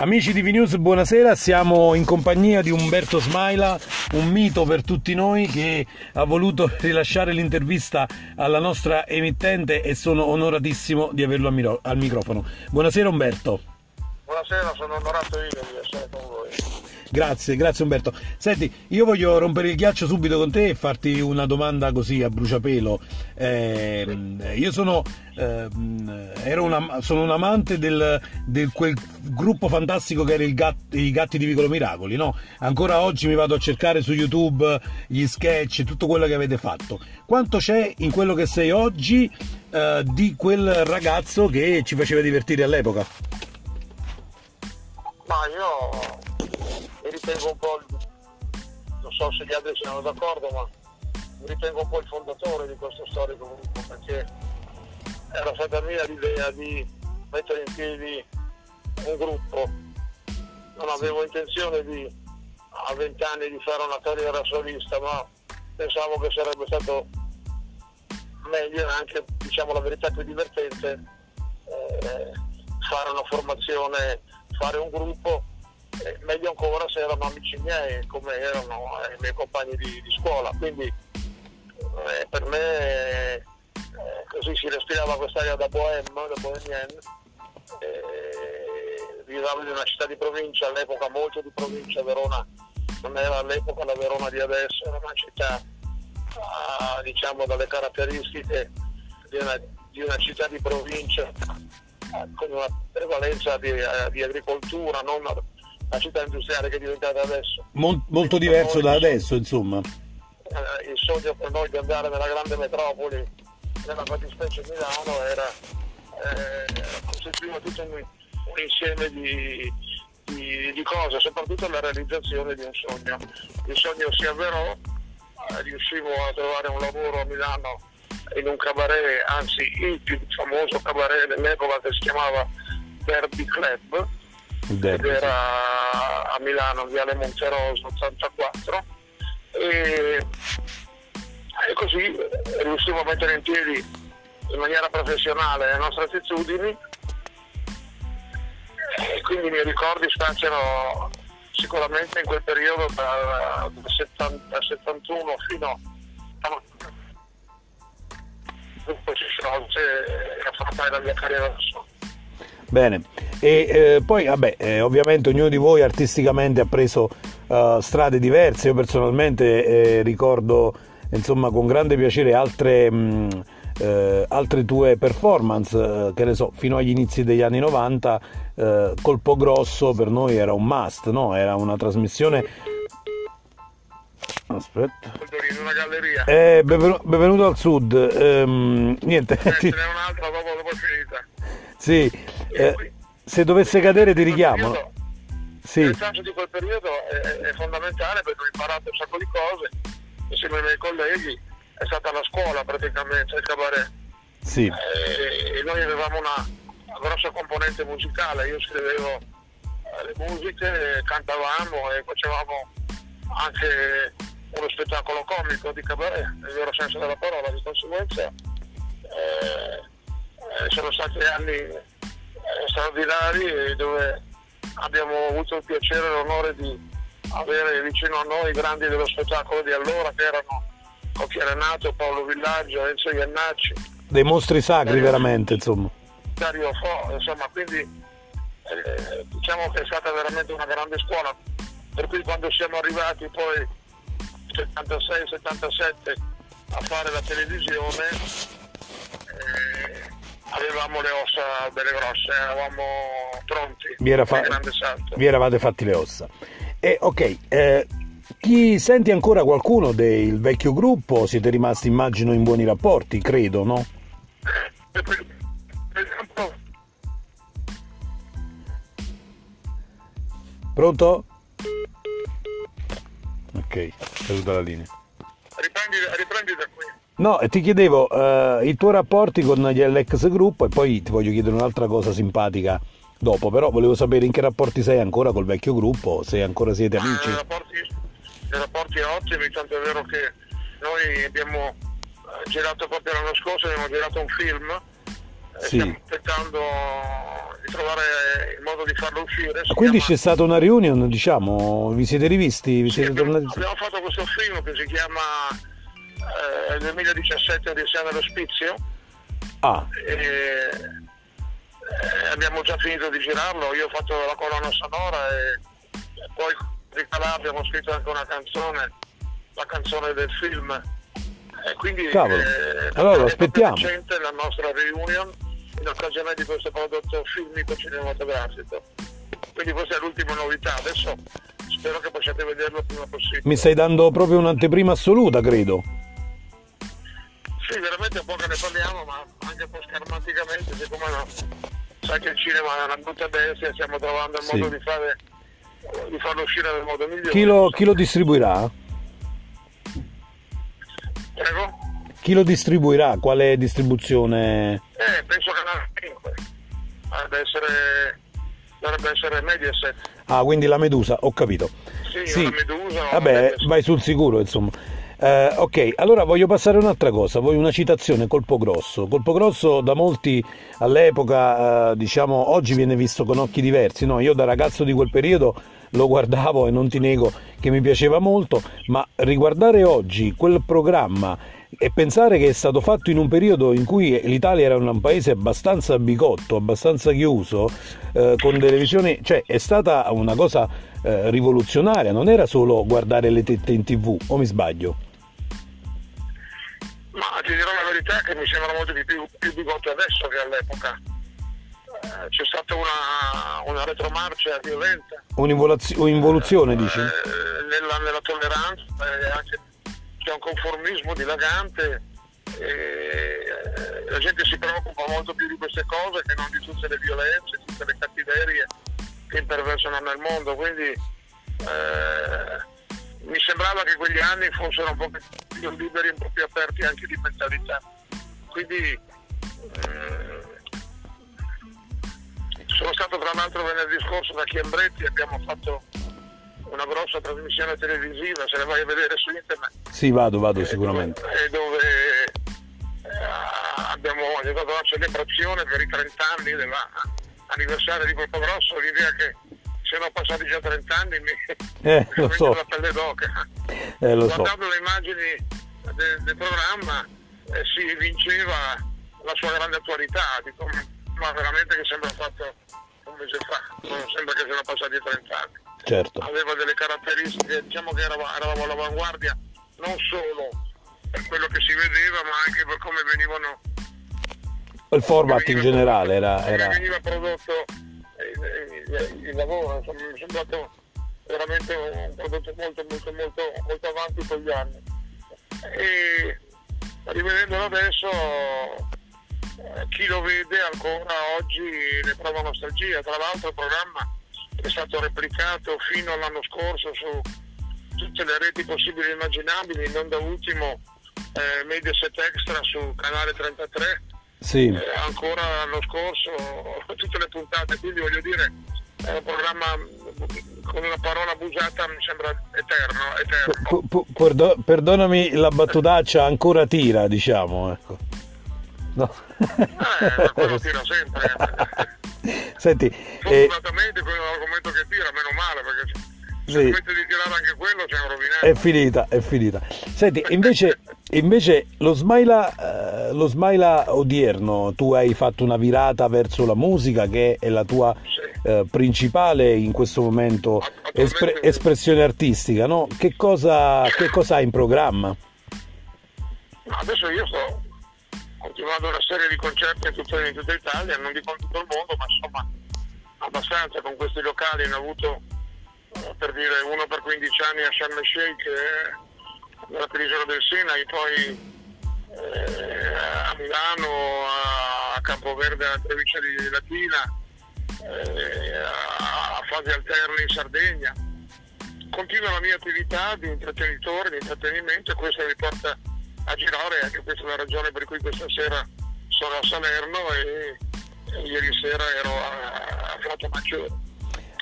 Amici di VNews, buonasera, siamo in compagnia di Umberto Smaila, un mito per tutti noi che ha voluto rilasciare l'intervista alla nostra emittente e sono onoratissimo di averlo al microfono. Buonasera Umberto. Buonasera, sono onorato io di essere con voi. Grazie, grazie Umberto. Senti, io voglio rompere il ghiaccio subito con te e farti una domanda così a bruciapelo. Eh, io sono, eh, una, sono, un amante del, del, quel gruppo fantastico che era gat, i Gatti di Vicolo Miracoli, no? Ancora oggi mi vado a cercare su YouTube gli sketch, tutto quello che avete fatto. Quanto c'è in quello che sei oggi eh, di quel ragazzo che ci faceva divertire all'epoca? Ma io ritengo un po', il, non so se gli altri siano d'accordo, ma mi ritengo un po' il fondatore di questo storico gruppo perché era stata mia l'idea di mettere in piedi un gruppo. Non avevo intenzione di a vent'anni di fare una carriera solista, ma pensavo che sarebbe stato meglio e anche, diciamo la verità, più divertente eh, fare una formazione, fare un gruppo eh, meglio ancora se erano amici miei come erano eh, i miei compagni di, di scuola. Quindi eh, per me eh, così si respirava quest'aria da bohème, da bohemienne. Vivavo in una città di provincia, all'epoca molto di provincia, Verona non era all'epoca la Verona di adesso, era una città ah, diciamo dalle caratteristiche di una, di una città di provincia con una prevalenza di, di agricoltura, non la città industriale che è diventata adesso. Mol, molto diverso da adesso, insomma. Eh, il sogno per noi di andare nella grande metropoli, nella fattispecie Milano, era eh, tutto un, un insieme di, di, di, cose, soprattutto la realizzazione di un sogno. Il sogno si avverò, eh, riuscivo a trovare un lavoro a Milano in un cabaret, anzi il più famoso cabaret dell'epoca che si chiamava Derby Club, ed era a Milano, Viale Monteroso 84 e, e così riuscivo a mettere in piedi in maniera professionale le nostre attitudini e quindi i miei ricordi spaziano sicuramente in quel periodo dal 71 fino a poi ci sono che affrontare la mia carriera da solo. Bene, e eh, poi vabbè, eh, ovviamente ognuno di voi artisticamente ha preso uh, strade diverse, io personalmente eh, ricordo insomma con grande piacere altre, mh, eh, altre tue performance, eh, che ne so, fino agli inizi degli anni 90, Colpo Grosso per noi era un must, no? era una trasmissione Aspetta. Una galleria. Eh, benvenuto, benvenuto al sud. Ehm, niente. Eh, ce n'è un'altra dopo, dopo finita. Sì, eh, se dovesse cadere ti richiamo. sì. Il senso di quel periodo è, è, fondamentale perché ho imparato un sacco di cose insieme ai miei colleghi, è stata la scuola praticamente, il cabaret. Sì. E, e noi avevamo una, una, grossa componente musicale, io scrivevo eh, le musiche, cantavamo e facevamo anche uno spettacolo comico di cabaret, nel vero senso della parola, di conseguenza eh, eh, sono stati anni eh, straordinari dove abbiamo avuto il piacere e l'onore di avere vicino a noi i grandi dello spettacolo di allora che erano Cocchi Renato, Paolo Villaggio, Enzo Iannacci. Dei mostri sacri Dario, veramente, insomma. Dario Fo, insomma, quindi eh, diciamo che è stata veramente una grande scuola. Per cui quando siamo arrivati poi 76-77 a fare la televisione eh, avevamo le ossa belle grosse, eravamo pronti. Vi, era fa- vi eravate fatti le ossa. E ok, eh, chi senti ancora qualcuno del vecchio gruppo? Siete rimasti, immagino, in buoni rapporti, credo, no? Pronto? Ok, caduta la linea. No, ti chiedevo uh, i tuoi rapporti con gli LX Group e poi ti voglio chiedere un'altra cosa simpatica dopo, però volevo sapere in che rapporti sei ancora col vecchio gruppo, se ancora siete ah, amici. Eh, rapporti, rapporti ottimi, tanto è vero che noi abbiamo eh, girato proprio l'anno scorso, abbiamo girato un film, sì. stiamo aspettando trovare il modo di farlo uscire. Si Quindi chiama- c'è stata una reunion, diciamo, vi siete rivisti, vi Sì, siete abbiamo, tornati? abbiamo fatto questo film che si chiama eh, 2017 Odissea nell'ospizio Ah, e eh, abbiamo già finito di girarlo, io ho fatto la colonna sonora e, e poi di Calà abbiamo scritto anche una canzone, la canzone del film. E quindi Cavolo. eh, Allora aspettiamo. la nostra reunion in occasione di questo prodotto filmico cinematografico. Quindi questa è l'ultima novità, adesso spero che possiate vederlo il prima possibile. mi stai dando proprio un'anteprima assoluta, credo. Sì, veramente un po' che ne parliamo, ma anche un po' schermaticamente, siccome no, sai che il cinema è una brutta bestia, stiamo trovando il Sì. modo di, fare, di farlo uscire nel modo migliore. Chi lo, chi lo distribuirà? Prego? Chi lo distribuirà? Quale distribuzione? Eh, penso che la 5 dovrebbe essere, dovrebbe essere Mediaset. Ah, quindi la Medusa, ho capito. Sì, la Medusa Vabbè, vai sul sicuro, insomma. Eh, ok, allora voglio passare a un'altra cosa, voglio una citazione, Colpo Grosso. Colpo Grosso da molti all'epoca, eh, diciamo, oggi viene visto con occhi diversi, no? Io da ragazzo di quel periodo lo guardavo e non ti nego che mi piaceva molto, ma riguardare oggi quel programma e pensare che è stato fatto in un periodo in cui l'Italia era un paese abbastanza bicotto, abbastanza chiuso, eh, con delle visioni, cioè è stata una cosa eh, rivoluzionaria, non era solo guardare le tette in tv, o mi sbaglio? Ma ti dirò la verità che mi sembra molto di più, più bigotto adesso che all'epoca. Eh, c'è stata una, una retromarcia violenta. Un'involuzione, dici? eh, nella, nella tolleranza e anche c'è un conformismo dilagante eh, la gente si preoccupa molto più di queste cose che non di tutte le violenze, tutte le cattiverie che imperversano nel mondo. Quindi eh, mi sembrava che quegli anni fossero un po' più liberi, un po' più aperti anche di mentalità. Quindi eh, sono stato tra l'altro venerdì scorso da Chiambretti, abbiamo fatto una grossa trasmissione televisiva, se la vai a vedere su internet, Sì, vado, vado e sicuramente. dove, e dove eh, abbiamo stata la celebrazione per i 30 anni dell'anniversario di Colpo Grosso, l'idea che siano passati già 30 anni mi Eh, mi lo so, la pelle d'oca. eh, lo so. Guardando le immagini del, del programma eh, si vinceva la sua grande attualità, dico, ma veramente che sembra fatto un mese fa, non sembra che siano passati 30 anni. Certo. Aveva delle caratteristiche, diciamo che eravamo, eravamo all'avanguardia non solo per quello che si vedeva, ma anche per come venivano Il format in generale era... era... veniva prodotto il, il lavoro, insomma, mi è sembrato veramente un prodotto molto molto molto molto avanti con gli anni. E rivedendolo adesso eh, chi lo vede ancora oggi ne prova nostalgia. Tra l'altro il programma è stato replicato fino all'anno scorso su tutte le reti possibili e immaginabili, non da ultimo eh, Mediaset Extra su canale 33 Sì, eh, ancora l'anno scorso tutte le puntate, quindi voglio dire è un programma con una parola abusata mi sembra eterno, eterno. P- p- perdo- perdonami la battutaccia, ancora tira, diciamo. Ecco. No. Eh, quello tira sempre. Senti, eh, Fortunatamente quello è un argomento che tira, meno male, perché Sì. se smette di tirare anche quello rovinati. è finita, è finita. Senti, invece, invece lo, Smaila, eh, lo Smaila odierno, tu hai fatto una virata verso la musica che è la tua Sì. eh, principale in questo momento espre- sì. espressione artistica, no? Che cosa, che cosa hai in programma? Ma Adesso io sto continuando una serie di concerti in tutta, in tutta Italia, non dico in tutto il mondo, ma insomma abbastanza con questi locali. Ne ho avuto per dire uno per 15 anni a Sharm el Sheikh, nella penisola del Sinai, poi eh, a Milano, a, a Campoverde, alla provincia di Latina, eh, a, a fasi alterne in Sardegna. Continua la mia attività di intrattenitore, di intrattenimento e questo mi porta a girare, anche questa è la ragione per cui questa sera sono a Salerno e, e ieri sera ero a, a Frato Maggiore.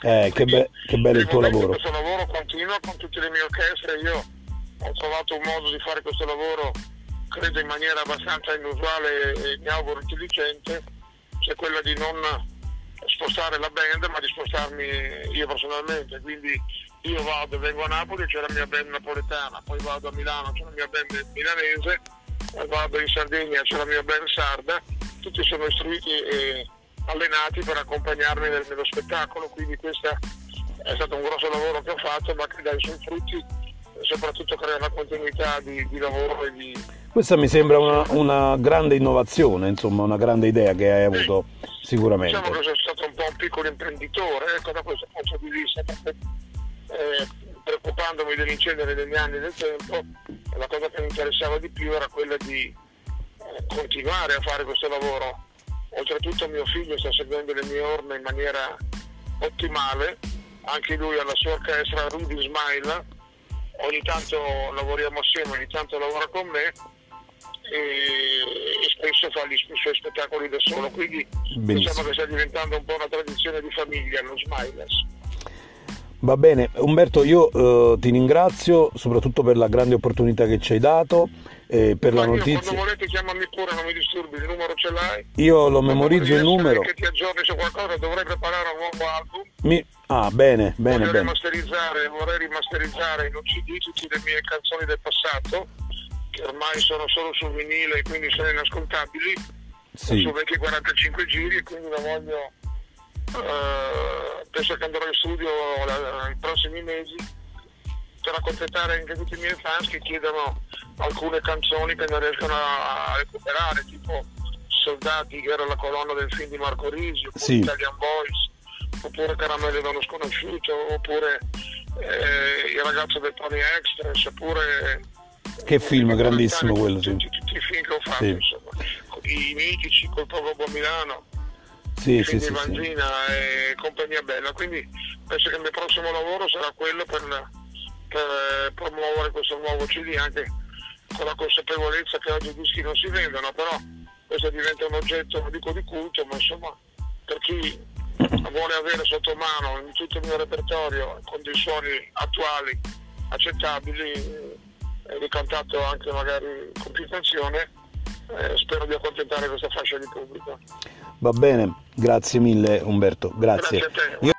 Eh, che, be- che bello il tuo lavoro. Questo lavoro continua con tutte le mie orchestre, io ho trovato un modo di fare questo lavoro, credo in maniera abbastanza inusuale e mi auguro intelligente, cioè quella di non spostare la band ma di spostarmi io personalmente, quindi io vado e vengo a Napoli, c'è la mia band napoletana, poi vado a Milano, c'è la mia band milanese, vado in Sardegna, c'è la mia band sarda, tutti sono istruiti e allenati per accompagnarmi nel, nello spettacolo, quindi questo è stato un grosso lavoro che ho fatto ma che dà i suoi frutti, soprattutto crea una continuità di, di lavoro e di, questa mi sembra una, una, grande innovazione, insomma, una grande idea che hai avuto sì. sicuramente. Diciamo che sono stato un po' un piccolo imprenditore, ecco, da questo punto di vista, perché eh, preoccupandomi dell'incedere degli anni del tempo, la cosa che mi interessava di più era quella di eh, continuare a fare questo lavoro. Oltretutto mio figlio sta seguendo le mie orme in maniera ottimale, anche lui ha la sua orchestra Rudy Smile, ogni tanto lavoriamo assieme, ogni tanto lavora con me e, spesso fa gli, i suoi spettacoli da solo, quindi Benissimo. diciamo che sta diventando un po' una tradizione di famiglia lo Smilers. Va bene, Umberto, io eh, ti ringrazio soprattutto per la grande opportunità che ci hai dato, eh, per Ma la notizia. Quando volete chiamami pure, non mi disturbi, il numero ce l'hai. Io lo memorizzo il numero. Che ti aggiorni su qualcosa, dovrei preparare un nuovo album. Mi... Ah, bene, bene, vorrei bene. Rimasterizzare, vorrei rimasterizzare in un CD tutte le mie canzoni del passato, che ormai sono solo su vinile e quindi sono inascoltabili. Sì. Su vecchi 45 giri e quindi la voglio eh, penso che andrò in studio nei prossimi mesi per accontentare anche tutti i miei fans che chiedono alcune canzoni che non riescono a recuperare, tipo Soldati che era la colonna del film di Marco Risi, oppure sì. Italian Boys, oppure Caramelle da uno sconosciuto, oppure eh, Il ragazzo del Tony Express, oppure... Che film grandissimo quello, sì. Tutti, tutti, i film che ho fatto, sì. insomma, i mitici, col Poco Milano sì, sì, sì, Vanzina sì. e compagnia bella. Quindi penso che il mio prossimo lavoro sarà quello per, per promuovere questo nuovo CD anche con la consapevolezza che oggi i dischi non si vendono, però questo diventa un oggetto, non dico di culto, ma insomma per chi vuole avere sotto mano in tutto il mio repertorio con dei suoni attuali accettabili e ricantato anche magari con più attenzione, eh, spero di accontentare questa fascia di pubblico. Va bene, grazie mille Umberto, grazie. grazie